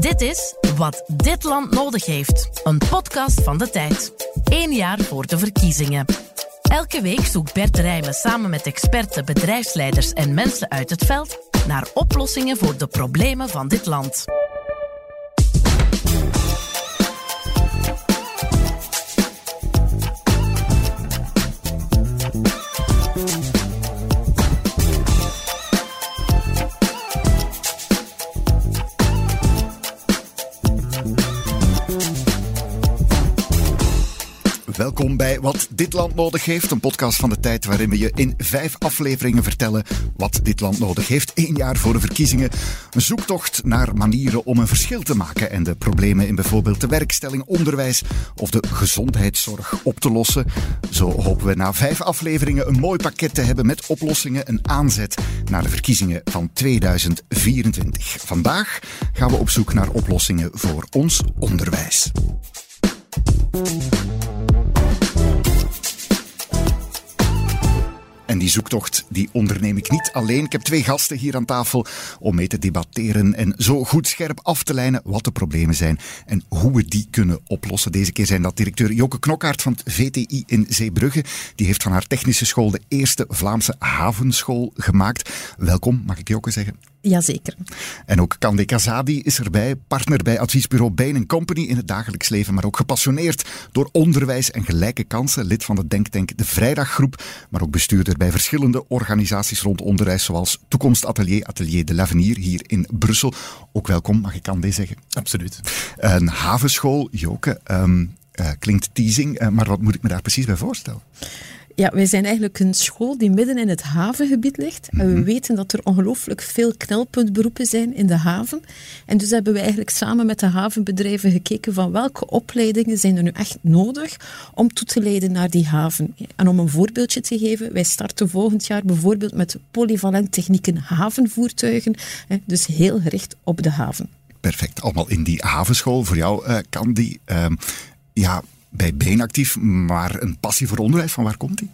Dit is Wat dit land nodig heeft. Een podcast van de tijd. Eén jaar voor de verkiezingen. Elke week zoekt Bert Rijmen samen met experten, bedrijfsleiders en mensen uit het veld naar oplossingen voor de problemen van dit land. Welkom bij Wat dit land nodig heeft, een podcast van de tijd waarin we je in vijf afleveringen vertellen wat dit land nodig heeft. Eén jaar voor de verkiezingen. Een zoektocht naar manieren om een verschil te maken en de problemen in bijvoorbeeld de werkstelling, onderwijs of de gezondheidszorg op te lossen. Zo hopen we na vijf afleveringen een mooi pakket te hebben met oplossingen, een aanzet naar de verkiezingen van 2024. Vandaag gaan we op zoek naar oplossingen voor ons onderwijs. Die zoektocht die onderneem ik niet alleen. Ik heb twee gasten hier aan tafel om mee te debatteren en zo goed scherp af te lijnen wat de problemen zijn en hoe we die kunnen oplossen. Deze keer zijn dat directeur Joke Knokkaert van het VTI in Zeebrugge. Die heeft van haar technische school de eerste Vlaamse havenschool gemaakt. Welkom, mag ik Joke zeggen? Jazeker. En ook Kande Kazadi is erbij, partner bij adviesbureau Bain Company in het dagelijks leven, maar ook gepassioneerd door onderwijs en gelijke kansen. Lid van de Denktank De Vrijdaggroep, maar ook bestuurder bij verschillende organisaties rond onderwijs, zoals Toekomstatelier, Atelier de L'Avenir hier in Brussel. Ook welkom, mag ik Kande zeggen? Absoluut. Een havenschool, Joke, um, uh, klinkt teasing, uh, maar wat moet ik me daar precies bij voorstellen? Ja, wij zijn eigenlijk een school die midden in het havengebied ligt. En we Mhm. weten dat er ongelooflijk veel knelpuntberoepen zijn in de haven. En dus hebben we eigenlijk samen met de havenbedrijven gekeken van welke opleidingen zijn er nu echt nodig om toe te leiden naar die haven. En om een voorbeeldje te geven, wij starten volgend jaar bijvoorbeeld met polyvalent technieken havenvoertuigen. Dus heel gericht op de haven. Perfect, allemaal in die havenschool. Voor jou uh, kan die... Uh, ja, bij Bain actief, maar een passie voor onderwijs, van waar komt die?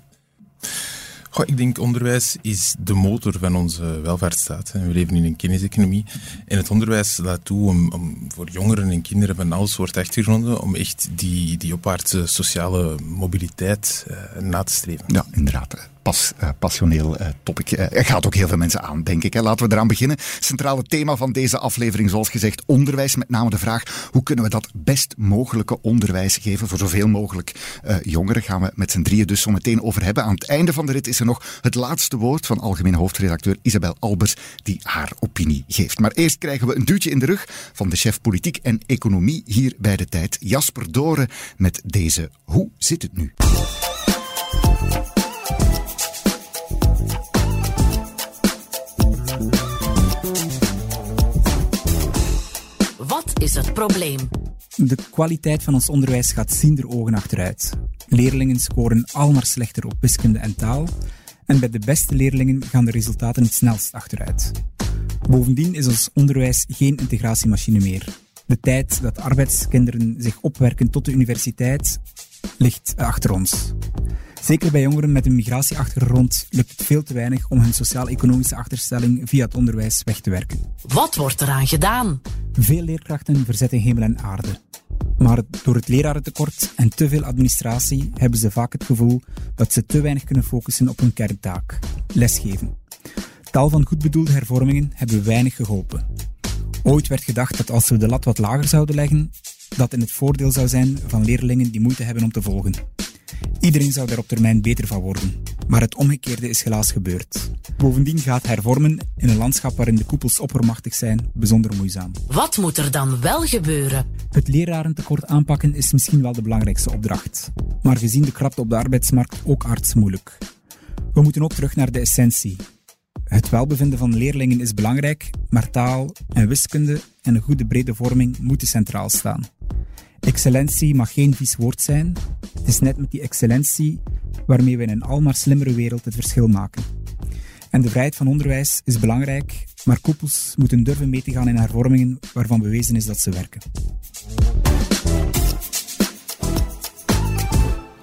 Goh, ik denk onderwijs is de motor van onze welvaartsstaat. We leven in een kenniseconomie. En het onderwijs laat toe om, om voor jongeren en kinderen van alle soorten achtergronden om echt die, die opwaartse sociale mobiliteit uh, na te streven. Ja, inderdaad. Pas, uh, passioneel uh, topic. Uh, gaat ook heel veel mensen aan, denk ik. Hè. Laten we eraan beginnen. Centrale thema van deze aflevering, zoals gezegd, onderwijs. Met name de vraag, hoe kunnen we dat best mogelijke onderwijs geven voor zoveel mogelijk jongeren? Gaan we met z'n drieën dus zo meteen over hebben. Aan het einde van de rit is er nog het laatste woord van algemeen hoofdredacteur Isabel Albers, die haar opinie geeft. Maar eerst krijgen we een duwtje in de rug van de chef politiek en economie hier bij de tijd, Jasper Doren, met deze Hoe zit het nu? Wat is het probleem? De kwaliteit van ons onderwijs gaat ziender ogen achteruit. Leerlingen scoren al maar slechter op wiskunde en taal. En bij de beste leerlingen gaan de resultaten het snelst achteruit. Bovendien is ons onderwijs geen integratiemachine meer. De tijd dat arbeidskinderen zich opwerken tot de universiteit ligt achter ons. Zeker bij jongeren met een migratieachtergrond lukt het veel te weinig om hun sociaal-economische achterstelling via het onderwijs weg te werken. Wat wordt eraan gedaan? Veel leerkrachten verzetten hemel en aarde. Maar door het lerarentekort en te veel administratie hebben ze vaak het gevoel dat ze te weinig kunnen focussen op hun kerntaak: lesgeven. Tal van goed bedoelde hervormingen hebben weinig geholpen. Ooit werd gedacht dat als we de lat wat lager zouden leggen, dat in het voordeel zou zijn van leerlingen die moeite hebben om te volgen. Iedereen zou daar op termijn beter van worden. Maar het omgekeerde is helaas gebeurd. Bovendien gaat hervormen in een landschap waarin de koepels oppermachtig zijn bijzonder moeizaam. Wat moet er dan wel gebeuren? Het lerarentekort aanpakken is misschien wel de belangrijkste opdracht. Maar gezien de krapte op de arbeidsmarkt ook artsmoeilijk. We moeten ook terug naar de essentie. Het welbevinden van leerlingen is belangrijk, maar taal en wiskunde en een goede brede vorming moeten centraal staan. Excellentie mag geen vies woord zijn. Het is net met die excellentie waarmee we in een almaar slimmere wereld het verschil maken. En de vrijheid van onderwijs is belangrijk, maar koepels moeten durven mee te gaan in hervormingen waarvan bewezen is dat ze werken.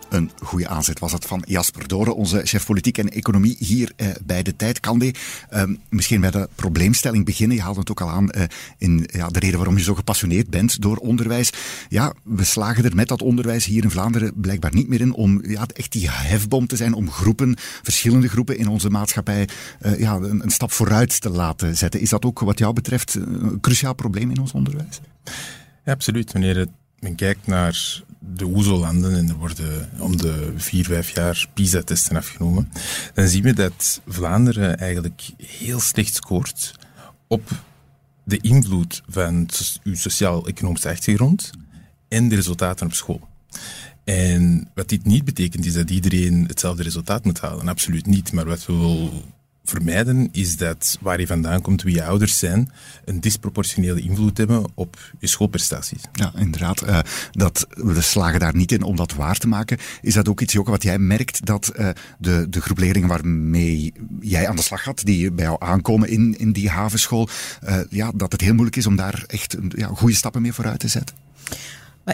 Een goede aanzet was het van Jasper Doren, onze chef politiek en economie hier eh, bij de tijd. Kande, uh, misschien bij de probleemstelling beginnen. Je haalde het ook al aan uh, in ja, de reden waarom je zo gepassioneerd bent door onderwijs. Ja, we slagen er met dat onderwijs hier in Vlaanderen blijkbaar niet meer in om ja, echt die hefbom te zijn, om groepen, verschillende groepen in onze maatschappij uh, ja, een, een stap vooruit te laten zetten. Is dat ook wat jou betreft een cruciaal probleem in ons onderwijs? Absoluut. Wanneer men kijkt naar de OESO-landen en er worden om de vier, vijf jaar PISA-testen afgenomen, dan zien we dat Vlaanderen eigenlijk heel slecht scoort op de invloed van uw sociaal-economische achtergrond en de resultaten op school. En wat dit niet betekent, is dat iedereen hetzelfde resultaat moet halen. Absoluut niet. Maar wat we wel vermijden, is dat waar je vandaan komt, wie je ouders zijn, een disproportionele invloed hebben op je schoolprestaties. Ja, inderdaad. Uh, dat, we slagen daar niet in om dat waar te maken. Is dat ook iets, Joke, wat jij merkt, dat uh, de, de groep leerlingen waarmee jij aan de slag gaat, die bij jou aankomen in, in die havenschool, uh, ja, dat het heel moeilijk is om daar echt ja, goede stappen mee vooruit te zetten?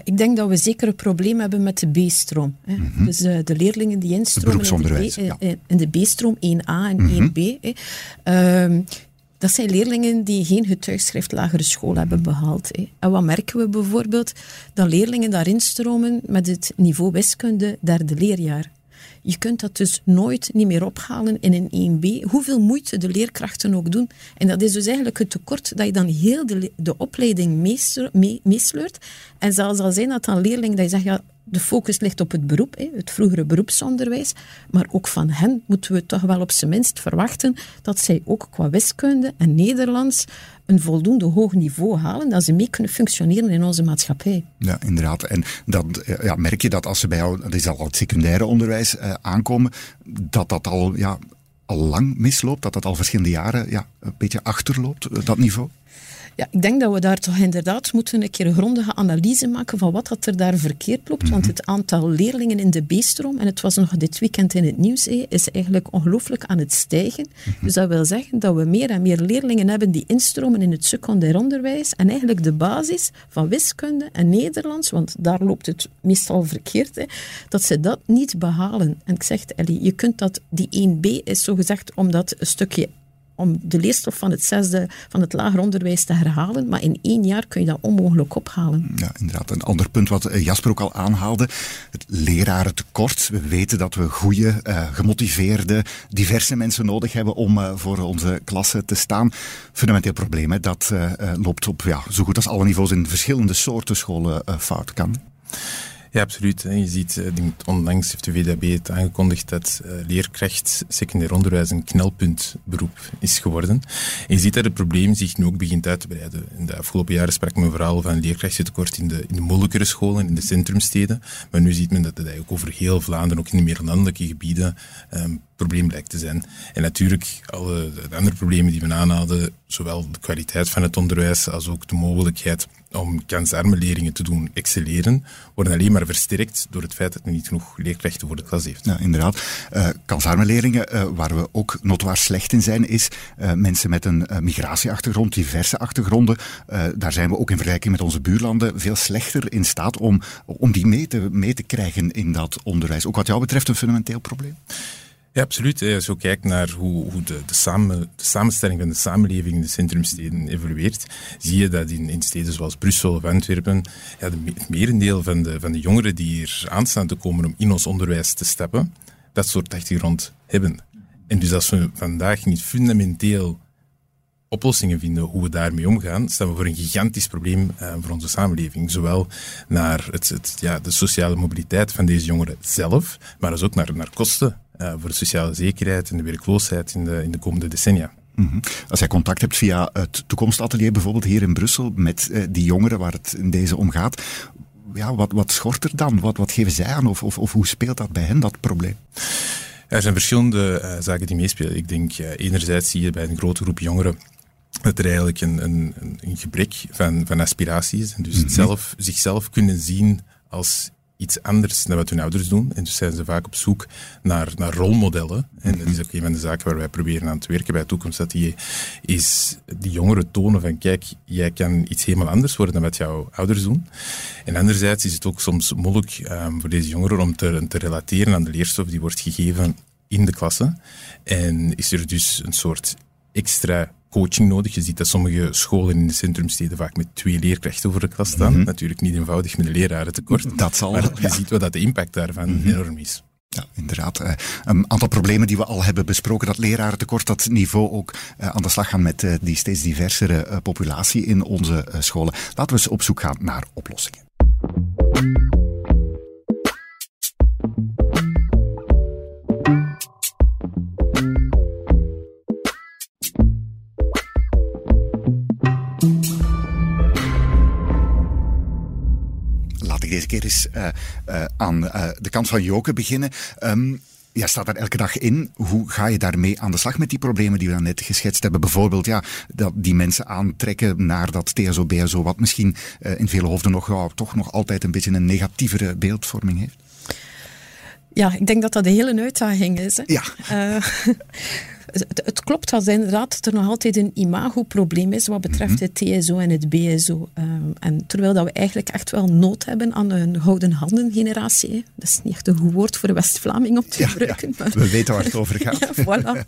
Ik denk dat we zeker een probleem hebben met de B-stroom. Mm -hmm. Dus uh, de leerlingen die instromen in de, B, ja. in de B-stroom 1A en mm -hmm. 1B. Uh, dat zijn leerlingen die geen getuigschrift lagere school hebben behaald. Hè. En wat merken we bijvoorbeeld? Dat leerlingen daarin stromen met het niveau wiskunde derde leerjaar. Je kunt dat dus nooit niet meer ophalen in een 1B, hoeveel moeite de leerkrachten ook doen. En dat is dus eigenlijk het tekort dat je dan heel de, de opleiding meesleurt. En zelfs al zijn dat dan leerlingen dat je zegt, ja, de focus ligt op het beroep, het vroegere beroepsonderwijs. Maar ook van hen moeten we toch wel op zijn minst verwachten dat zij ook qua wiskunde en Nederlands een voldoende hoog niveau halen, dat ze mee kunnen functioneren in onze maatschappij. Ja, inderdaad. En dat, ja, merk je dat als ze bij jou, dat is al het secundaire onderwijs, eh, aankomen, dat dat al, ja, al lang misloopt, dat dat al verschillende jaren ja, een beetje achterloopt, eh, dat niveau? Ja, ik denk dat we daar toch inderdaad moeten een keer een grondige analyse maken van wat dat er daar verkeerd loopt. Want mhm. het aantal leerlingen in de B-stroom, en het was nog dit weekend in het nieuws, is eigenlijk ongelooflijk aan het stijgen. Mhm. Dus dat wil zeggen dat we meer en meer leerlingen hebben die instromen in het secundair onderwijs. En eigenlijk de basis van wiskunde en Nederlands, want daar loopt het meestal verkeerd, hè, dat ze dat niet behalen. En ik zeg, Ellie, je kunt dat, die 1B is zo gezegd omdat een stukje om de leerstof van het zesde van het lager onderwijs te herhalen. Maar in één jaar kun je dat onmogelijk ophalen. Ja, inderdaad. Een ander punt wat eh, Jasper ook al aanhaalde. Het lerarentekort. We weten dat we goede, uh, gemotiveerde, diverse mensen nodig hebben om uh, voor onze klasse te staan. Fundamenteel probleem. Dat loopt op ja, zo goed als alle niveaus in verschillende soorten scholen fout kan. Ja, absoluut. Je ziet, eh, onlangs heeft de VDB het aangekondigd dat eh, leerkracht secundair onderwijs een knelpuntberoep is geworden. En je ziet dat het probleem zich nu ook begint uit te breiden. In de afgelopen jaren sprak men vooral van leerkrachtentekort in de, in de moeilijkere scholen, in de centrumsteden. Maar nu ziet men dat het eigenlijk over heel Vlaanderen, ook in de meer landelijke gebieden, um, probleem blijkt te zijn. En natuurlijk, alle de andere problemen die we aanhaalden, zowel de kwaliteit van het onderwijs als ook de mogelijkheid om kansarme leerlingen te doen excelleren, worden alleen maar versterkt door het feit dat men niet genoeg leerkrachten voor de klas heeft. Ja, inderdaad. Uh, kansarme leerlingen, uh, waar we ook notwaar slecht in zijn, is uh, mensen met een migratieachtergrond, diverse achtergronden. daar zijn we ook in vergelijking met onze buurlanden veel slechter in staat om, om die mee te, mee te krijgen in dat onderwijs. Ook wat jou betreft een fundamenteel probleem. Ja, absoluut. Als je kijkt naar hoe, hoe de, de, samen, de, samenstelling van de samenleving in de centrumsteden evolueert, zie je dat in, in steden zoals Brussel of Antwerpen ja, het merendeel van de, van de jongeren die hier aanstaan te komen om in ons onderwijs te stappen, dat soort achtergrond hebben. En dus als we vandaag niet fundamenteel oplossingen vinden hoe we daarmee omgaan, staan we voor een gigantisch probleem uh, voor onze samenleving. Zowel naar het, het, ja, de sociale mobiliteit van deze jongeren zelf, maar dus ook naar, naar kosten uh, voor de sociale zekerheid en de werkloosheid in de, in de komende decennia. Mm -hmm. Als jij contact hebt via het toekomstatelier bijvoorbeeld hier in Brussel met uh, die jongeren waar het in deze om gaat, ja, wat, wat schort er dan? Wat, wat geven zij aan? Of, of, of hoe speelt dat bij hen, dat probleem? Er zijn verschillende uh, zaken die meespelen. Ik denk, enerzijds zie je bij een grote groep jongeren dat er eigenlijk een, een, een gebrek van, van aspiraties is. En dus mm -hmm. zelf, zichzelf kunnen zien als iets anders dan wat hun ouders doen. En dus zijn ze vaak op zoek naar, naar rolmodellen. En dat is ook een van de zaken waar wij proberen aan te werken bij Toekomst. Dat die, is die jongeren tonen van, kijk, jij kan iets helemaal anders worden dan wat jouw ouders doen. En anderzijds is het ook soms moeilijk um, voor deze jongeren om te, te relateren aan de leerstof die wordt gegeven in de klasse. En is er dus een soort extra coaching nodig. Je ziet dat sommige scholen in de centrumsteden vaak met twee leerkrachten over de klas staan. Mhm. Natuurlijk niet eenvoudig met een lerarentekort. Dat zal. Maar je ziet wel dat de impact daarvan mhm. enorm is. Ja, inderdaad. Uh, een aantal problemen die we al hebben besproken. Dat lerarentekort, dat niveau ook uh, aan de slag gaan met uh, die steeds diversere populatie in onze scholen. Laten we eens op zoek gaan naar oplossingen. Deze keer eens uh, uh, aan uh, de kant van Joke beginnen. Um, ja, staat daar elke dag in. Hoe ga je daarmee aan de slag met die problemen die we dan net geschetst hebben? Bijvoorbeeld, ja, dat die mensen aantrekken naar dat TSO, BSO, wat misschien in vele hoofden nog, toch nog altijd een beetje een negatievere beeldvorming heeft. Ja, ik denk dat dat een hele uitdaging is. Hè? Ja. het, het, klopt dat inderdaad er nog altijd een imagoprobleem is wat betreft mhm. het TSO en het BSO. Uh, en terwijl dat we eigenlijk echt wel nood hebben aan een houden handen generatie. Dat is niet echt een goed woord voor de West-Vlaming om te gebruiken. Maar... We weten waar het over gaat. voilà.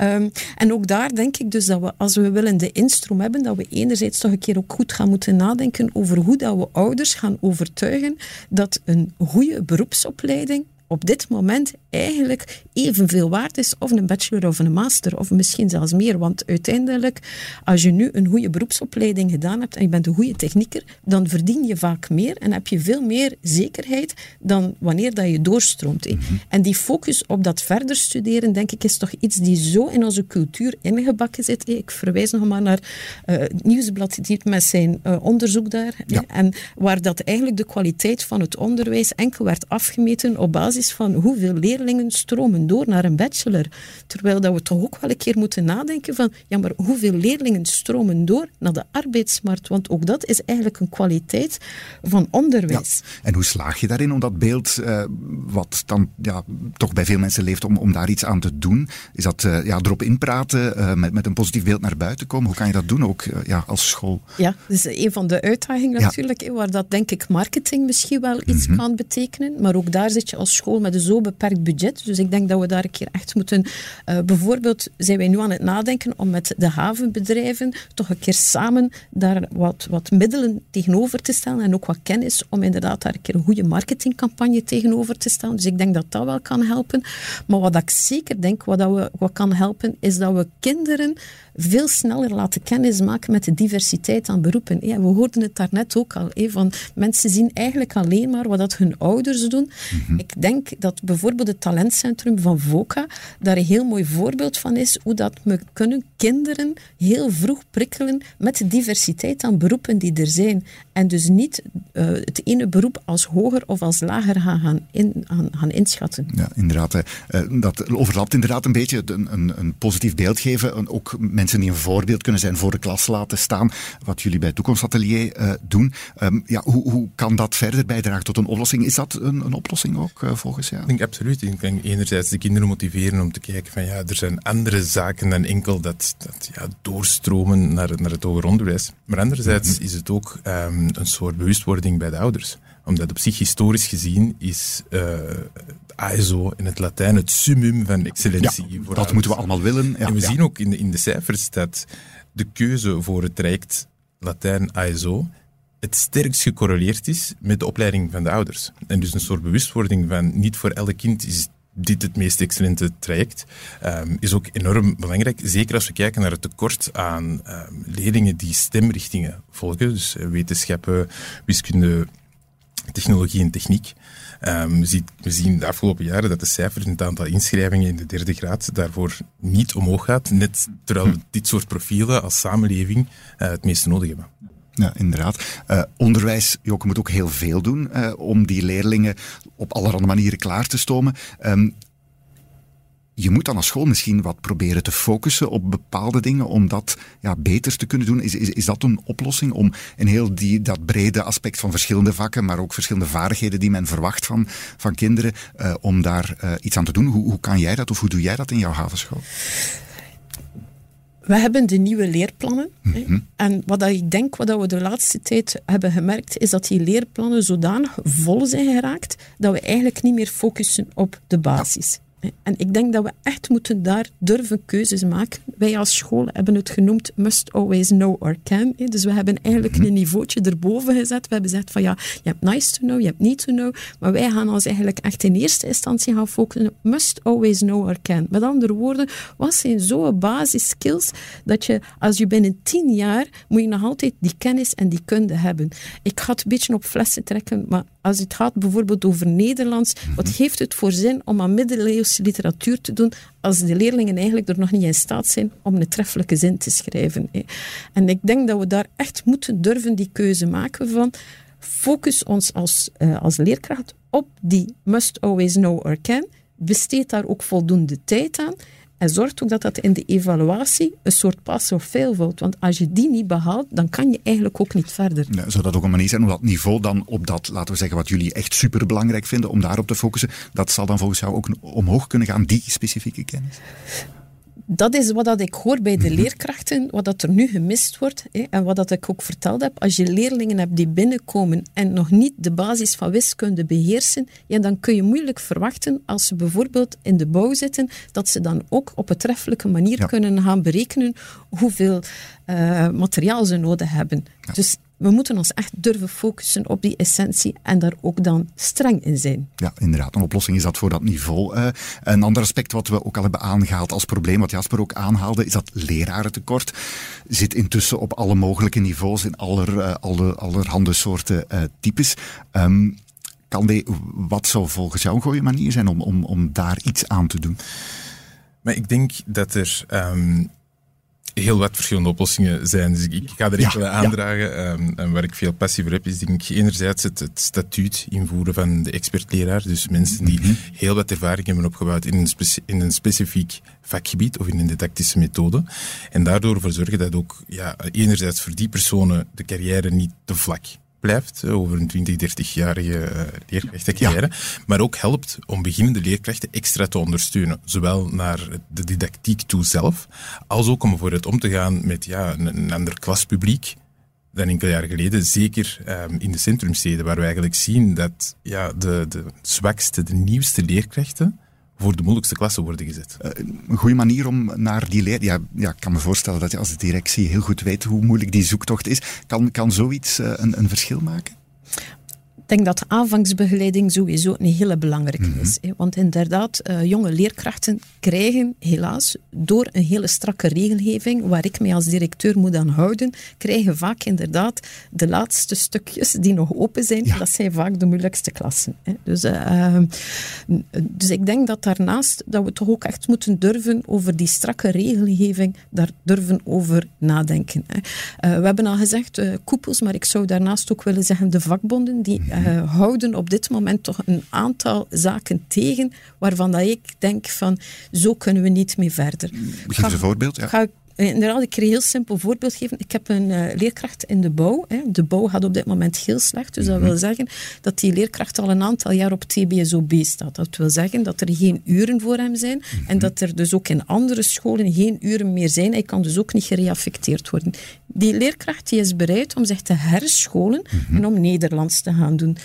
um, en ook daar denk ik dus dat we, als we willen de instroom hebben, dat we enerzijds toch een keer ook goed gaan moeten nadenken over hoe dat we ouders gaan overtuigen dat een goede beroepsopleiding op dit moment eigenlijk evenveel waard is of een bachelor of een master, of misschien zelfs meer. Want uiteindelijk, als je nu een goede beroepsopleiding gedaan hebt en je bent een goede technieker, dan verdien je vaak meer en heb je veel meer zekerheid dan wanneer dat je doorstroomt. Mhm. En die focus op dat verder studeren, denk ik, is toch iets die zo in onze cultuur ingebakken zit. Ik verwijs nog maar naar uh, het Nieuwsblad die met zijn uh, onderzoek daar. En waar dat eigenlijk de kwaliteit van het onderwijs enkel werd afgemeten op basis van hoeveel leerlingen stromen door naar een bachelor. Terwijl dat we toch ook wel een keer moeten nadenken van, ja, maar hoeveel leerlingen stromen door naar de arbeidsmarkt? Want ook dat is eigenlijk een kwaliteit van onderwijs. Ja. En hoe slaag je daarin om dat beeld, uh, wat dan ja, toch bij veel mensen leeft, om, om daar iets aan te doen? Is dat uh, ja, erop inpraten, uh, met, met een positief beeld naar buiten komen? Hoe kan je dat doen ook ja, als school? Ja, dat is een van de uitdagingen natuurlijk, waar dat denk ik marketing misschien wel iets mm kan betekenen. Maar ook daar zit je als school met een zo beperkt budget. Dus ik denk dat we daar een keer echt moeten. Uh, bijvoorbeeld zijn wij nu aan het nadenken om met de havenbedrijven toch een keer samen daar wat, wat middelen tegenover te stellen en ook wat kennis om inderdaad daar een keer een goede marketingcampagne tegenover te stellen. Dus ik denk dat dat wel kan helpen. Maar wat ik zeker denk, wat, dat we, wat kan helpen, is dat we kinderen veel sneller laten kennismaken met de diversiteit aan beroepen. Ja, we hoorden het daarnet ook al. van mensen zien eigenlijk alleen maar wat dat hun ouders doen. Mhm. Ik denk dat bijvoorbeeld het talentcentrum van VOCA daar een heel mooi voorbeeld van is. Hoe dat we kunnen kinderen heel vroeg prikkelen met diversiteit aan beroepen die er zijn. En dus niet uh, het ene beroep als hoger of als lager gaan, gaan, inschatten. Ja, inderdaad. Uh, dat overlapt inderdaad een beetje een, een, een positief beeld geven. Ook mensen die een voorbeeld kunnen zijn voor de klas laten staan. Wat jullie bij Toekomstatelier uh, doen. Um, ja, hoe, hoe kan dat verder bijdragen tot een oplossing? Is dat een, een oplossing ook volgens jou? Ik denk absoluut. Ik denk enerzijds de kinderen motiveren om te kijken van ja, er zijn andere zaken dan enkel dat, dat ja, doorstromen naar, naar het hoger onderwijs. Maar anderzijds mhm. is het ook um, een soort bewustwording bij de ouders. Omdat op zich historisch gezien is uh, ASO in het Latijn het summum van excellentie. Ja, dat moeten we allemaal willen. Ja, en we zien ook in de, in de cijfers dat de keuze voor het traject Latijn ASO het sterkst gecorreleerd is met de opleiding van de ouders. En dus een soort bewustwording van niet voor elk kind is dit het meest excellente traject, um, is ook enorm belangrijk. Zeker als we kijken naar het tekort aan um, leerlingen die stemrichtingen volgen. Dus uh, wetenschappen, wiskunde, technologie en techniek. Um, we, zien, we, zien, de afgelopen jaren dat de cijfer in het aantal inschrijvingen in de derde graad daarvoor niet omhoog gaat. Net terwijl we dit soort profielen als samenleving uh, het meeste nodig hebben. Ja, inderdaad. Uh, onderwijs, Joke, moet ook heel veel doen uh, om die leerlingen op allerhande manieren klaar te stomen. Um, je moet dan als school misschien wat proberen te focussen op bepaalde dingen om dat ja, beter te kunnen doen. Is, is, is dat een oplossing om een heel die, dat brede aspect van verschillende vakken, maar ook verschillende vaardigheden die men verwacht van, van kinderen, uh, om daar iets aan te doen? Hoe, hoe kan jij dat of hoe doe jij dat in jouw havenschool? We hebben de nieuwe leerplannen. Mm -hmm. En wat ik denk, wat we de laatste tijd hebben gemerkt, is dat die leerplannen zodanig vol zijn geraakt dat we eigenlijk niet meer focussen op de basis. En ik denk dat we echt moeten daar durven keuzes maken. Wij als school hebben het genoemd must always know or can. Dus we hebben eigenlijk een niveautje erboven gezet. We hebben gezegd van ja, je hebt nice to know, je hebt need to know. Maar wij gaan ons eigenlijk echt in eerste instantie gaan focussen op must always know or can. Met andere woorden, wat zijn zo'n basiskills dat je als je binnen tien jaar moet je nog altijd die kennis en die kunde hebben. Ik ga het een beetje op flessen trekken, maar als het gaat bijvoorbeeld over Nederlands, wat heeft het voor zin om aan literatuur te doen als de leerlingen eigenlijk er nog niet in staat zijn om een treffelijke zin te schrijven? En ik denk dat we daar echt moeten durven die keuze maken van focus ons als, uh, als leerkracht op die must always know or can. Besteed daar ook voldoende tijd aan. En zorgt ook dat dat in de evaluatie een soort pass of fail valt. Want als je die niet behaalt, dan kan je eigenlijk ook niet verder. Ja, zou dat ook een manier zijn om dat niveau dan op dat, laten we zeggen, wat jullie echt superbelangrijk vinden, om daarop te focussen, dat zal dan volgens jou ook omhoog kunnen gaan, die specifieke kennis? Dat is wat dat ik hoor bij de leerkrachten, wat dat er nu gemist wordt. Hè, en wat dat ik ook verteld heb. Als je leerlingen hebt die binnenkomen en nog niet de basis van wiskunde beheersen, ja, dan kun je moeilijk verwachten, als ze bijvoorbeeld in de bouw zitten, dat ze dan ook op een treffelijke manier ja. kunnen gaan berekenen hoeveel uh, materiaal ze nodig hebben. Ja. Dus we moeten ons echt durven focussen op die essentie en daar ook dan streng in zijn. Ja, inderdaad. Een oplossing is dat voor dat niveau. Uh, een ander aspect wat we ook al hebben aangehaald als probleem, wat Jasper ook aanhaalde, is dat lerarentekort. Zit intussen op alle mogelijke niveaus, in aller, uh, alle, allerhande soorten uh, types. Um, kan die, wat zou volgens jou een goede manier zijn om, om, om daar iets aan te doen? Maar ik denk dat er um, heel wat verschillende oplossingen zijn. Dus ik, ga er enkele ja, aandragen. Um, en waar ik veel passie voor heb, is denk ik enerzijds het, het statuut invoeren van de expertleraar. Dus mensen die -hmm. heel wat ervaring hebben opgebouwd in een, in een specifiek vakgebied of in een didactische methode. En daardoor ervoor zorgen dat ook ja, enerzijds voor die personen de carrière niet te vlak blijft over een 20, 30-jarige uh, leerkrachtencarrière, ja. maar ook helpt om beginnende leerkrachten extra te ondersteunen. Zowel naar de didactiek toe zelf, als ook om bijvoorbeeld om te gaan met ja, een, een ander klaspubliek dan enkele jaren geleden. Zeker um, in de centrumsteden, waar we eigenlijk zien dat ja, de, de zwakste, de nieuwste leerkrachten voor de moeilijkste klassen worden gezet. Uh, een goede manier om naar die leer... Ja, ja, ik kan me voorstellen dat je als de directie heel goed weet hoe moeilijk die zoektocht is. Kan, kan zoiets uh, een, een verschil maken? Ik denk dat aanvangsbegeleiding sowieso een hele belangrijke -hmm. is. Hè. Want inderdaad, uh, jonge leerkrachten krijgen helaas door een hele strakke regelgeving, waar ik mij als directeur moet aan houden, krijgen vaak inderdaad de laatste stukjes die nog open zijn. Ja. Dat zijn vaak de moeilijkste klassen. Hè. Dus, uh, dus ik denk dat daarnaast dat we toch ook echt moeten durven over die strakke regelgeving, daar durven over nadenken. Hè. Uh, we hebben al gezegd koepels, maar ik zou daarnaast ook willen zeggen de vakbonden, die uh, houden op dit moment toch een aantal zaken tegen waarvan dat ik denk van zo kunnen we niet meer verder. Geef een voorbeeld. Ja. Ga, Inderdaad, ik kan een heel simpel voorbeeld geven. Ik heb een uh, leerkracht in de bouw. Hè. De bouw gaat op dit moment heel slecht. Dus dat wil zeggen dat die leerkracht al een aantal jaar op TBSOB staat. Dat wil zeggen dat er geen uren voor hem zijn. En dat er dus ook in andere scholen geen uren meer zijn. Hij kan dus ook niet gereaffecteerd worden. Die leerkracht die is bereid om zich te herscholen en om Nederlands te gaan doen.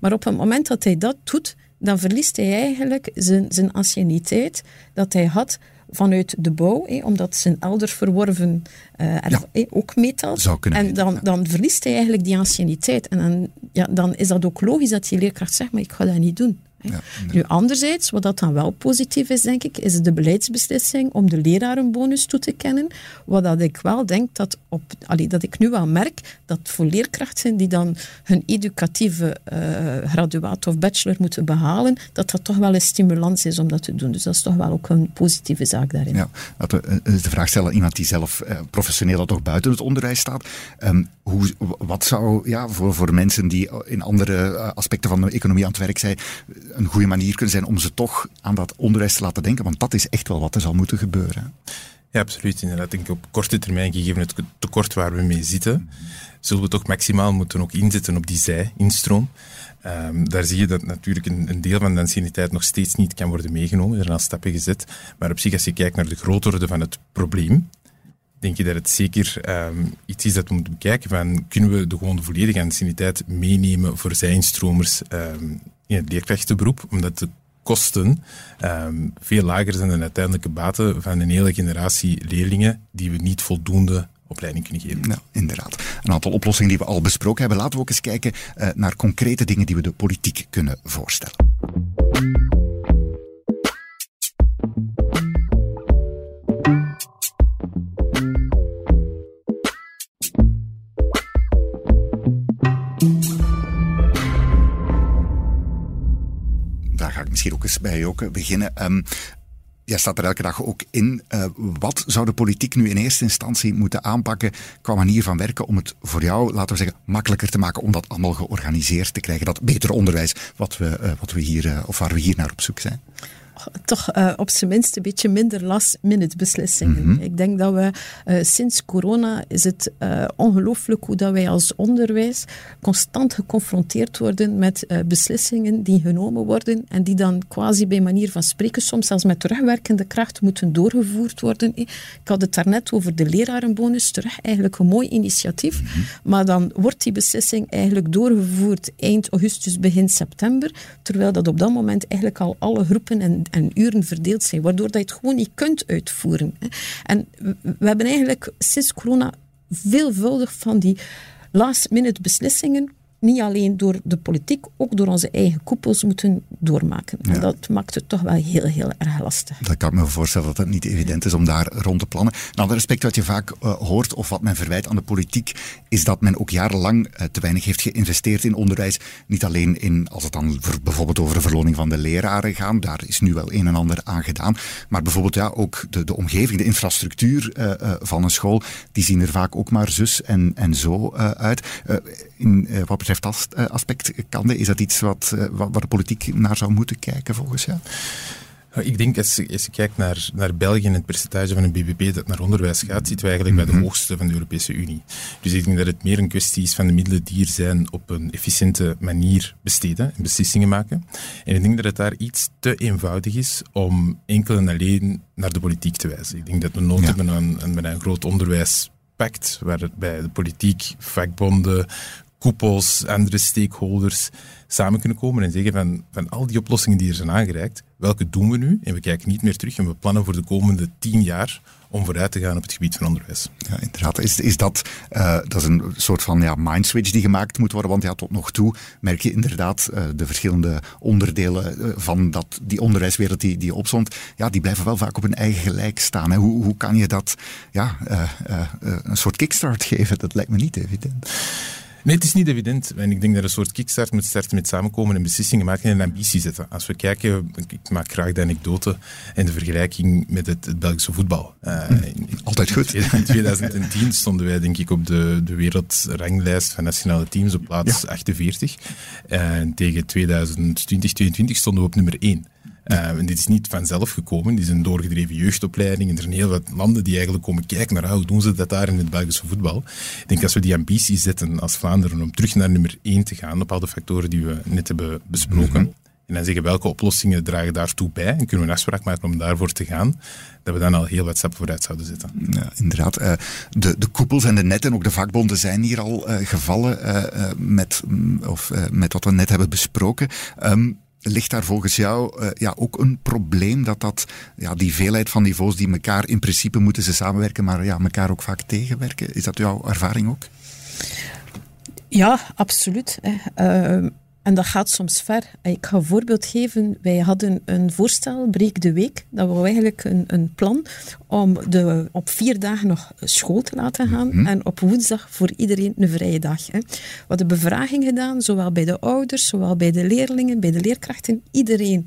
Maar op het moment dat hij dat doet, dan verliest hij eigenlijk zijn, zijn anciëniteit dat hij had vanuit de bouw, eh, omdat zijn elders verworven uh, ja. eh, ook meetelt. En dan, dan verliest hij eigenlijk die anciëniteit. En dan, ja, dan is dat ook logisch dat die leerkracht zegt, maar ik ga dat niet doen. Ja, nu, anderzijds, wat dat dan wel positief is, denk ik, is de beleidsbeslissing om de lerarenbonus toe te kennen. Wat dat ik wel denk dat, op, allee, dat ik nu wel merk dat voor leerkrachten die dan hun educatieve uh, graduaat of bachelor moeten behalen, dat dat toch wel een stimulans is om dat te doen. Dus dat is toch wel ook een positieve zaak daarin. Ja, laten we de vraag stellen, iemand die zelf uh, professioneel toch buiten het onderwijs staat. Um, hoe, wat zou ja, voor, voor mensen die in andere aspecten van de economie aan het werk zijn, een goede manier kunnen zijn om ze toch aan dat onderwijs te laten denken? Want dat is echt wel wat er zal moeten gebeuren. Ja, absoluut. Inderdaad, denk ik op korte termijn, gegeven het tekort waar we mee zitten, zullen we toch maximaal moeten ook inzetten op die zij-instroom. Um, daar zie je dat natuurlijk een, een, deel van de anciëniteit nog steeds niet kan worden meegenomen. Er zijn al stappen gezet. Maar op zich, als je kijkt naar de grootorde van het probleem, denk je dat het zeker um, iets is dat we moeten bekijken. Van, kunnen we de gewoon volledige anciëniteit meenemen voor zijinstromers um, in het leerkrachtenberoep? Omdat de kosten um, veel lager zijn dan de uiteindelijke baten van een hele generatie leerlingen die we niet voldoende opleiding kunnen geven. Ja, inderdaad. Een aantal oplossingen die we al besproken hebben. Laten we ook eens kijken uh, naar concrete dingen die we de politiek kunnen voorstellen. Ik misschien ook eens bij ook beginnen. Um, Jij staat er elke dag ook in. Uh, wat zou de politiek nu in eerste instantie moeten aanpakken qua manier van werken om het voor jou, laten we zeggen, makkelijker te maken om dat allemaal georganiseerd te krijgen? Dat betere onderwijs wat we, uh, wat we hier, of waar we hier naar op zoek zijn? Toch uh, op zijn minst een beetje minder last-minute beslissingen. Mm -hmm. Ik denk dat we uh, sinds corona is het uh, ongelooflijk hoe dat wij als onderwijs constant geconfronteerd worden met beslissingen die genomen worden en die dan quasi bij manier van spreken, soms zelfs met terugwerkende kracht, moeten doorgevoerd worden. Ik had het daarnet over de lerarenbonus, terug eigenlijk een mooi initiatief, mm -hmm. maar dan wordt die beslissing eigenlijk doorgevoerd eind augustus, begin september, terwijl dat op dat moment eigenlijk al alle groepen en en uren verdeeld zijn, waardoor dat je het gewoon niet kunt uitvoeren. En we hebben eigenlijk sinds corona veelvuldig van die last-minute beslissingen niet alleen door de politiek, ook door onze eigen koepels moeten doormaken. Ja. En dat maakt het toch wel heel, heel erg lastig. Dat kan ik me voorstellen dat het niet evident is om daar rond te plannen. Een ander aspect wat je vaak uh, hoort, of wat men verwijt aan de politiek, is dat men ook jarenlang uh, te weinig heeft geïnvesteerd in onderwijs. Niet alleen in, als het dan voor, bijvoorbeeld over de verloning van de leraren gaat, daar is nu wel een en ander aan gedaan. Maar bijvoorbeeld ja, ook de, de omgeving, de infrastructuur uh, van een school, die zien er vaak ook maar zus en, en zo uit. In, wat betreft dat aspect, Kande, is dat iets wat, wat, waar de politiek naar zou moeten kijken volgens jou? Ik denk, als je, als je kijkt naar, naar België en het percentage van een BBP dat naar onderwijs gaat, zitten we eigenlijk bij de hoogste van de Europese Unie. Dus ik denk dat het meer een kwestie is van de middelen die er zijn op een efficiënte manier besteden en beslissingen maken. En ik denk dat het daar iets te eenvoudig is om enkel en alleen naar de politiek te wijzen. Ik denk dat we nood ja. hebben aan, aan een groot onderwijspact, waarbij de politiek, vakbonden, koepels, andere stakeholders samen kunnen komen en zeggen van, van al die oplossingen die er zijn aangereikt, welke doen we nu? En we kijken niet meer terug en we plannen voor de komende tien jaar om vooruit te gaan op het gebied van onderwijs. Ja, inderdaad. Is, is dat, uh, dat is een soort van ja, mindswitch die gemaakt moet worden? Want ja, tot nog toe merk je inderdaad uh, de verschillende onderdelen uh, van dat, die onderwijswereld die, die opzond, ja, die blijven wel vaak op hun eigen gelijk staan. Hè. Hoe, hoe kan je dat ja, een soort kickstart geven? Dat lijkt me niet evident. Nee, het is niet evident. En ik denk dat een soort kickstart moet starten met samenkomen en beslissingen maken en ambitie zetten. Als we kijken, ik maak graag de anekdote en de vergelijking met het, het Belgische voetbal. Uh, in, Altijd goed. In 2010 stonden wij denk ik op de, de wereldranglijst van nationale teams op plaats ja. 48. En tegen 2020, 2022 stonden we op nummer 1. Uh, en dit is niet vanzelf gekomen. Dit is een doorgedreven jeugdopleiding. En er zijn heel wat landen die eigenlijk komen kijken naar hoe doen ze dat daar in het Belgische voetbal. Ik denk als we die ambitie zetten als Vlaanderen om terug naar nummer 1 te gaan op al de factoren die we net hebben besproken. Mm -hmm. En dan zeggen welke oplossingen dragen daartoe bij. En kunnen we een afspraak maken om daarvoor te gaan. Dat we dan al heel wat stappen vooruit zouden zetten. Ja, inderdaad. Uh, de, de koepels en de netten, ook de vakbonden zijn hier al uh, gevallen uh, met, of, met wat we net hebben besproken. Um, Ligt daar volgens jou uh, ja, ook een probleem dat, dat ja, die veelheid van niveaus die elkaar in principe moeten ze samenwerken, maar ja, elkaar ook vaak tegenwerken? Is dat jouw ervaring ook? Ja, absoluut. Uh, en dat gaat soms ver. Ik ga een voorbeeld geven. Wij hadden een voorstel, Breek de Week. Dat was eigenlijk een, een plan om de, op vier dagen nog school te laten gaan. Mm -hmm. En op woensdag voor iedereen een vrije dag. Hè. We hadden bevraging gedaan, zowel bij de ouders, zowel bij de leerlingen, bij de leerkrachten. Iedereen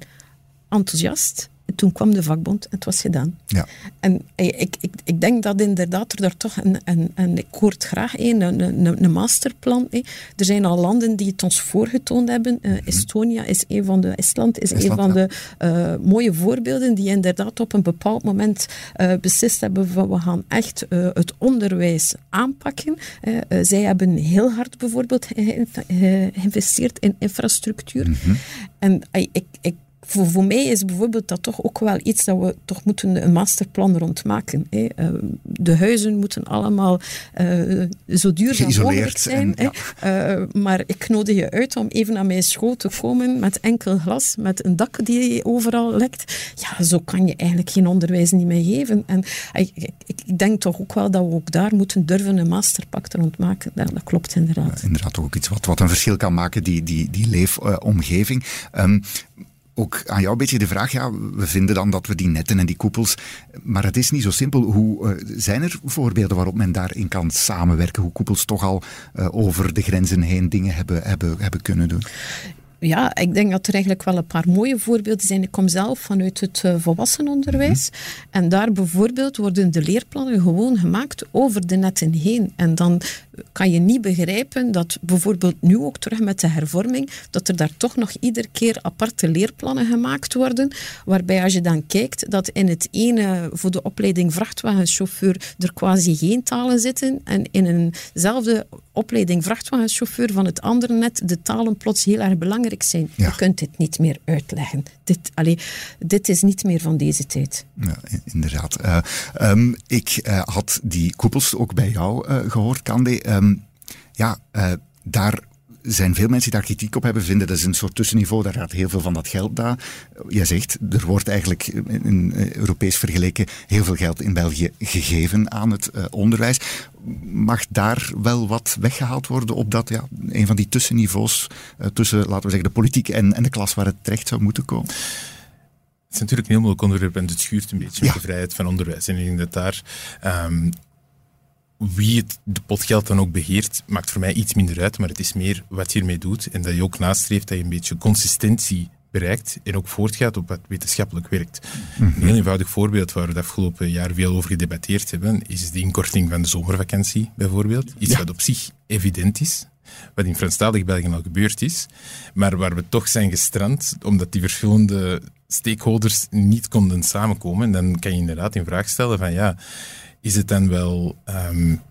enthousiast. Toen kwam de vakbond en het was gedaan. Ja. En ik, ik, ik denk dat inderdaad er daar toch een, een, een ik hoor het graag een, een, een, masterplan. Er zijn al landen die het ons voorgetoond hebben. Uh, Estonia is een van de, Estland is Estland, een van ja. de uh, mooie voorbeelden die inderdaad op een bepaald moment uh, beslist hebben van we gaan echt het onderwijs aanpakken. zij hebben heel hard bijvoorbeeld geïnvesteerd in infrastructuur. Mhm. En ik, ik voor, voor mij is bijvoorbeeld dat toch ook wel iets dat we toch moeten een masterplan rondmaken. Hè. Uh, de huizen moeten allemaal uh, zo duurzaam mogelijk zijn. En, ja. uh, maar ik nodig je uit om even naar mijn school te komen met enkel glas, met een dak die overal lekt. Ja, zo kan je eigenlijk geen onderwijs niet meer geven. En ik, ik, ik denk toch ook wel dat we ook daar moeten durven een masterpak rond maken. Ja, dat klopt inderdaad. inderdaad ook iets wat, wat een verschil kan maken, die, die, die leefomgeving. Um, ook aan jou een beetje de vraag, ja, we vinden dan dat we die netten en die koepels, maar het is niet zo simpel. Hoe uh, zijn er voorbeelden waarop men daarin kan samenwerken? Hoe koepels toch al uh, over de grenzen heen dingen hebben, hebben, hebben kunnen doen? Ja, ik denk dat er eigenlijk wel een paar mooie voorbeelden zijn. Ik kom zelf vanuit het volwassenenonderwijs. Mm -hmm. En daar bijvoorbeeld worden de leerplannen gewoon gemaakt over de netten heen. En dan kan je niet begrijpen dat bijvoorbeeld nu ook terug met de hervorming, dat er daar toch nog iedere keer aparte leerplannen gemaakt worden. Waarbij als je dan kijkt dat in het ene voor de opleiding vrachtwagenchauffeur er quasi geen talen zitten. En in eenzelfde opleiding vrachtwagenchauffeur van het andere net de talen plots heel erg belangrijk zijn. Ja. Je kunt dit niet meer uitleggen. Dit, allee, dit is niet meer van deze tijd. Ja, inderdaad. Uh, um, ik uh, had die koepels ook bij jou uh, gehoord, Kande. Um, ja, daar zijn veel mensen die daar kritiek op hebben, vinden dat is een soort tussenniveau, daar gaat heel veel van dat geld naar. Jij zegt, er wordt eigenlijk in Europees vergeleken heel veel geld in België gegeven aan het uh, onderwijs. Mag daar wel wat weggehaald worden op dat, ja, een van die tussenniveaus uh, tussen, laten we zeggen, de politiek en, en de klas waar het terecht zou moeten komen? Het is natuurlijk een heel moeilijk onderwerp en het schuurt een beetje ja. met de vrijheid van onderwijs. En ik denk dat daar um, wie het de potgeld dan ook beheert, maakt voor mij iets minder uit, maar het is meer wat je ermee doet en dat je ook nastreeft dat je een beetje consistentie bereikt en ook voortgaat op wat wetenschappelijk werkt. Een heel eenvoudig voorbeeld waar we het afgelopen jaar veel over gedebatteerd hebben, is de inkorting van de zomervakantie bijvoorbeeld. Iets ja. wat op zich evident is, wat in Franstalig België al gebeurd is, maar waar we toch zijn gestrand omdat die verschillende stakeholders niet konden samenkomen. En dan kan je inderdaad in vraag stellen van ja, is het dan wel um,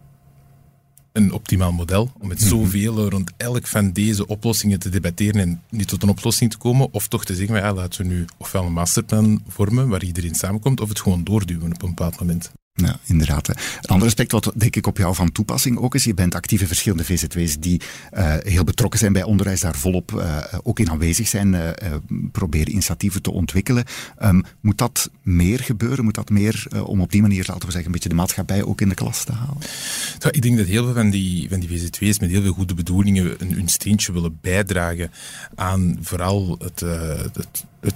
een optimaal model om met zoveel rond elk van deze oplossingen te debatteren en niet tot een oplossing te komen, of toch te zeggen, ja, laten we nu ofwel een masterplan vormen waar iedereen samenkomt, of het gewoon doorduwen op een bepaald moment. Ja, inderdaad. Een ander aspect wat denk ik op jou van toepassing ook is, je bent actief in verschillende VZW's die uh, heel betrokken zijn bij onderwijs, daar volop uh, ook in aanwezig zijn, uh, proberen initiatieven te ontwikkelen. Um, moet dat meer gebeuren? Moet dat meer om op die manier, laten we zeggen, een beetje de maatschappij ook in de klas te halen? Ik denk dat heel veel van die, van die VZW's met heel veel goede bedoelingen een, hun steentje willen bijdragen aan vooral het, het, het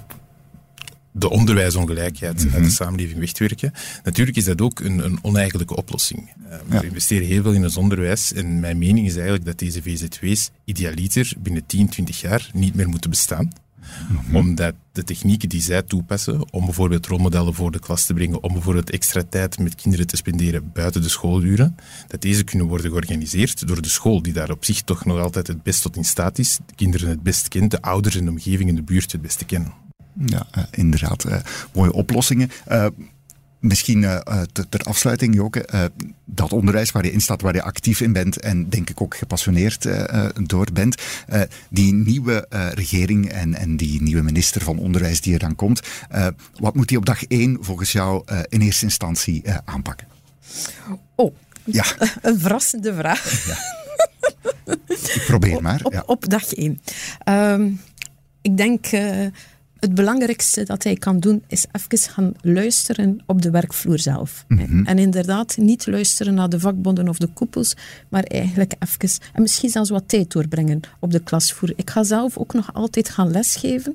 de onderwijsongelijkheid mm-hmm. uit de samenleving weg te werken. Natuurlijk is dat ook een, een oneigenlijke oplossing. Uh, ja. We investeren heel veel in ons onderwijs en mijn mening is eigenlijk dat deze VZW's idealiter binnen 10, 20 jaar niet meer moeten bestaan. Mm-hmm. Omdat de technieken die zij toepassen om bijvoorbeeld rolmodellen voor de klas te brengen, om bijvoorbeeld extra tijd met kinderen te spenderen buiten de schooluren, dat deze kunnen worden georganiseerd door de school, die daar op zich toch nog altijd het best tot in staat is, de kinderen het best kent, de ouders en de omgeving in de buurt het beste kennen. Ja, uh, inderdaad. Uh, mooie oplossingen. Uh, misschien ter, ter, afsluiting, Joke, dat onderwijs waar je in staat, waar je actief in bent en denk ik ook gepassioneerd door bent, die nieuwe regering en, en die nieuwe minister van Onderwijs die er dan komt, wat moet die op dag één volgens jou in eerste instantie aanpakken? Oh, ja. een verrassende vraag. Ja. ik probeer maar. Op, ja. op dag één. Um, ik denk het belangrijkste dat hij kan doen, is even gaan luisteren op de werkvloer zelf. Mhm. En inderdaad, niet luisteren naar de vakbonden of de koepels, maar eigenlijk even, en misschien zelfs wat tijd doorbrengen op de klasvoer. Ik ga zelf ook nog altijd gaan lesgeven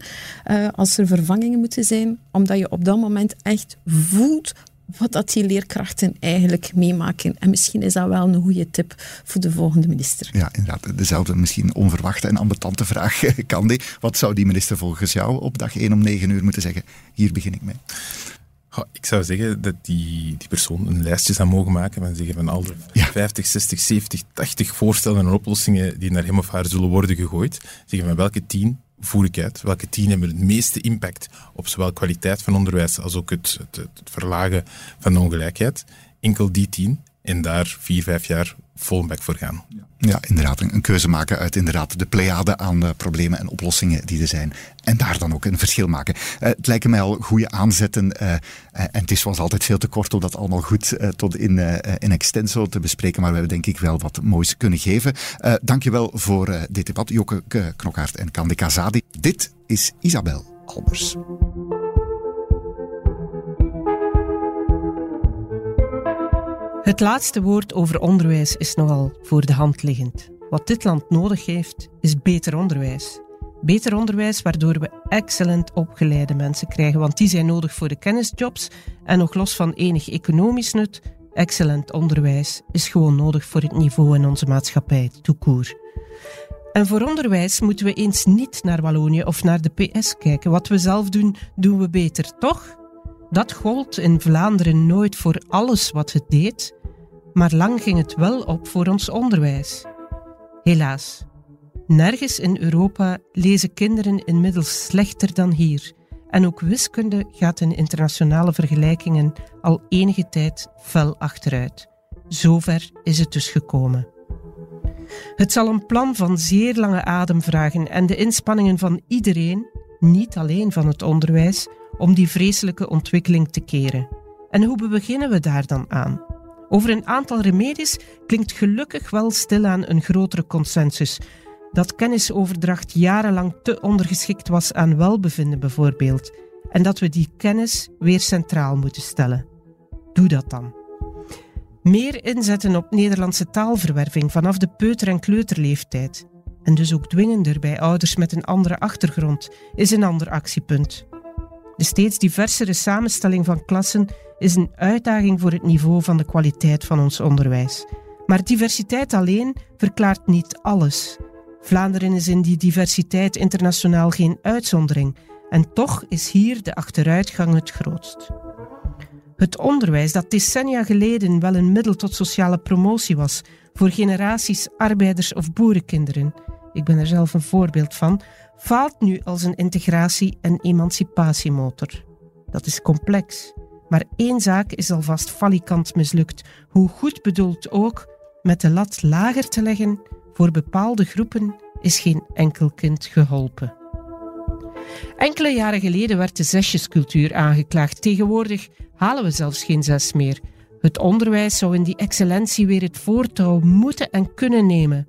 uh, als er vervangingen moeten zijn, omdat je op dat moment echt voelt wat dat die leerkrachten eigenlijk meemaken. En misschien is dat wel een goede tip voor de volgende minister. Ja, inderdaad. Dezelfde misschien onverwachte en ambetante vraag, Candy. Wat zou die minister volgens jou op dag 1 om 9 uur moeten zeggen? Hier begin ik mee. ik zou zeggen dat die, die persoon een lijstje zou mogen maken en zeggen van al de 50, 60, 70, 80 voorstellen en oplossingen die naar hem of haar zullen worden gegooid. Zeggen van welke tien voer? Welke tien hebben het meeste impact op zowel kwaliteit van onderwijs als ook het, het, verlagen van de ongelijkheid? Enkel die tien en daar vier, vijf jaar vol bek voor gaan. Inderdaad. Een, keuze maken uit inderdaad de pleiade aan uh, problemen en oplossingen die er zijn. En daar dan ook een verschil maken. Uh, het lijken mij al goede aanzetten. Uh, en het is zoals altijd veel te kort om dat allemaal goed tot in, in extenso te bespreken. Maar we hebben denk ik wel wat moois kunnen geven. dankjewel voor dit debat. Joke Knokhaart en Kande Kazadi. Dit is Isabel Albers. Het laatste woord over onderwijs is nogal voor de hand liggend. Wat dit land nodig heeft, is beter onderwijs. Beter onderwijs waardoor we excellent opgeleide mensen krijgen, want die zijn nodig voor de kennisjobs. En nog los van enig economisch nut, excellent onderwijs is gewoon nodig voor het niveau in onze maatschappij, tout En voor onderwijs moeten we eens niet naar Wallonië of naar de PS kijken. Wat we zelf doen, doen we beter, toch? Dat gold in Vlaanderen nooit voor alles wat het deed, maar lang ging het wel op voor ons onderwijs. Helaas, nergens in Europa lezen kinderen inmiddels slechter dan hier. En ook wiskunde gaat in internationale vergelijkingen al enige tijd fel achteruit. Zover is het dus gekomen. Het zal een plan van zeer lange adem vragen en de inspanningen van iedereen, niet alleen van het onderwijs, om die vreselijke ontwikkeling te keren. En hoe beginnen we daar dan aan? Over een aantal remedies klinkt gelukkig wel stilaan een grotere consensus. Dat kennisoverdracht jarenlang te ondergeschikt was aan welbevinden bijvoorbeeld. En dat we die kennis weer centraal moeten stellen. Doe dat dan. Meer inzetten op Nederlandse taalverwerving vanaf de peuter- en kleuterleeftijd. En dus ook dwingender bij ouders met een andere achtergrond is een ander actiepunt. De steeds diversere samenstelling van klassen is een uitdaging voor het niveau van de kwaliteit van ons onderwijs. Maar diversiteit alleen verklaart niet alles. Vlaanderen is in die diversiteit internationaal geen uitzondering en toch is hier de achteruitgang het grootst. Het onderwijs dat decennia geleden wel een middel tot sociale promotie was voor generaties arbeiders- of boerenkinderen, ik ben er zelf een voorbeeld van, faalt nu als een integratie- en emancipatiemotor. Dat is complex, maar één zaak is alvast falikant mislukt, hoe goed bedoeld ook, met de lat lager te leggen, voor bepaalde groepen is geen enkel kind geholpen. Enkele jaren geleden werd de zesjescultuur aangeklaagd. Tegenwoordig halen we zelfs geen zes meer. Het onderwijs zou in die excellentie weer het voortouw moeten en kunnen nemen.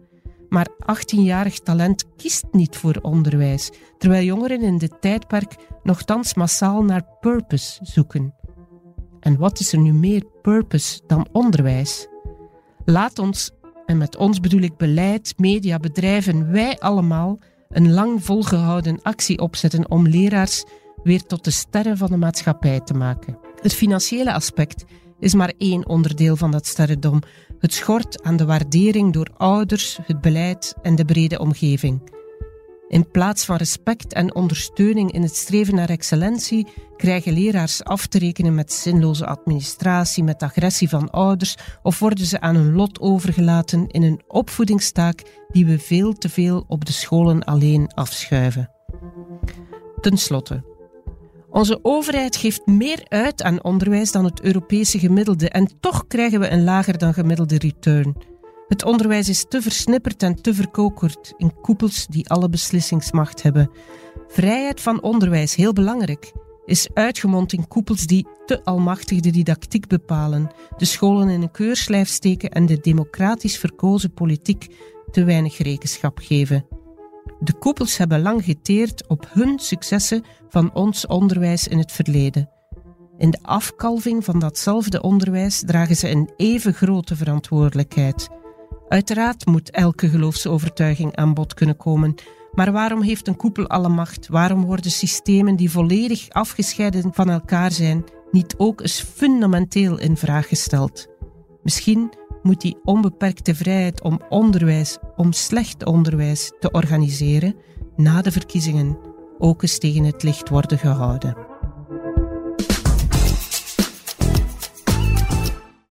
Maar 18-jarig talent kiest niet voor onderwijs, terwijl jongeren in dit tijdperk nogthans massaal naar purpose zoeken. En wat is er nu meer purpose dan onderwijs? Laat ons, en met ons bedoel ik beleid, media, bedrijven, wij allemaal, een lang volgehouden actie opzetten om leraars weer tot de sterren van de maatschappij te maken. Het financiële aspect is maar één onderdeel van dat sterrendom. Het schort aan de waardering door ouders, het beleid en de brede omgeving. In plaats van respect en ondersteuning in het streven naar excellentie, krijgen leraars af te rekenen met zinloze administratie, met agressie van ouders of worden ze aan hun lot overgelaten in een opvoedingstaak die we veel te veel op de scholen alleen afschuiven. Ten slotte, onze overheid geeft meer uit aan onderwijs dan het Europese gemiddelde en toch krijgen we een lager dan gemiddelde return. Het onderwijs is te versnipperd en te verkokerd in koepels die alle beslissingsmacht hebben. Vrijheid van onderwijs, heel belangrijk, is uitgemond in koepels die te almachtig de didactiek bepalen, de scholen in een keurslijf steken en de democratisch verkozen politiek te weinig rekenschap geven. De koepels hebben lang geteerd op hun successen van ons onderwijs in het verleden. In de afkalving van datzelfde onderwijs dragen ze een even grote verantwoordelijkheid. Uiteraard moet elke geloofsovertuiging aan bod kunnen komen, maar waarom heeft een koepel alle macht? Waarom worden systemen die volledig afgescheiden van elkaar zijn niet ook eens fundamenteel in vraag gesteld? Misschien moet die onbeperkte vrijheid om onderwijs, om slecht onderwijs te organiseren, na de verkiezingen ook eens tegen het licht worden gehouden.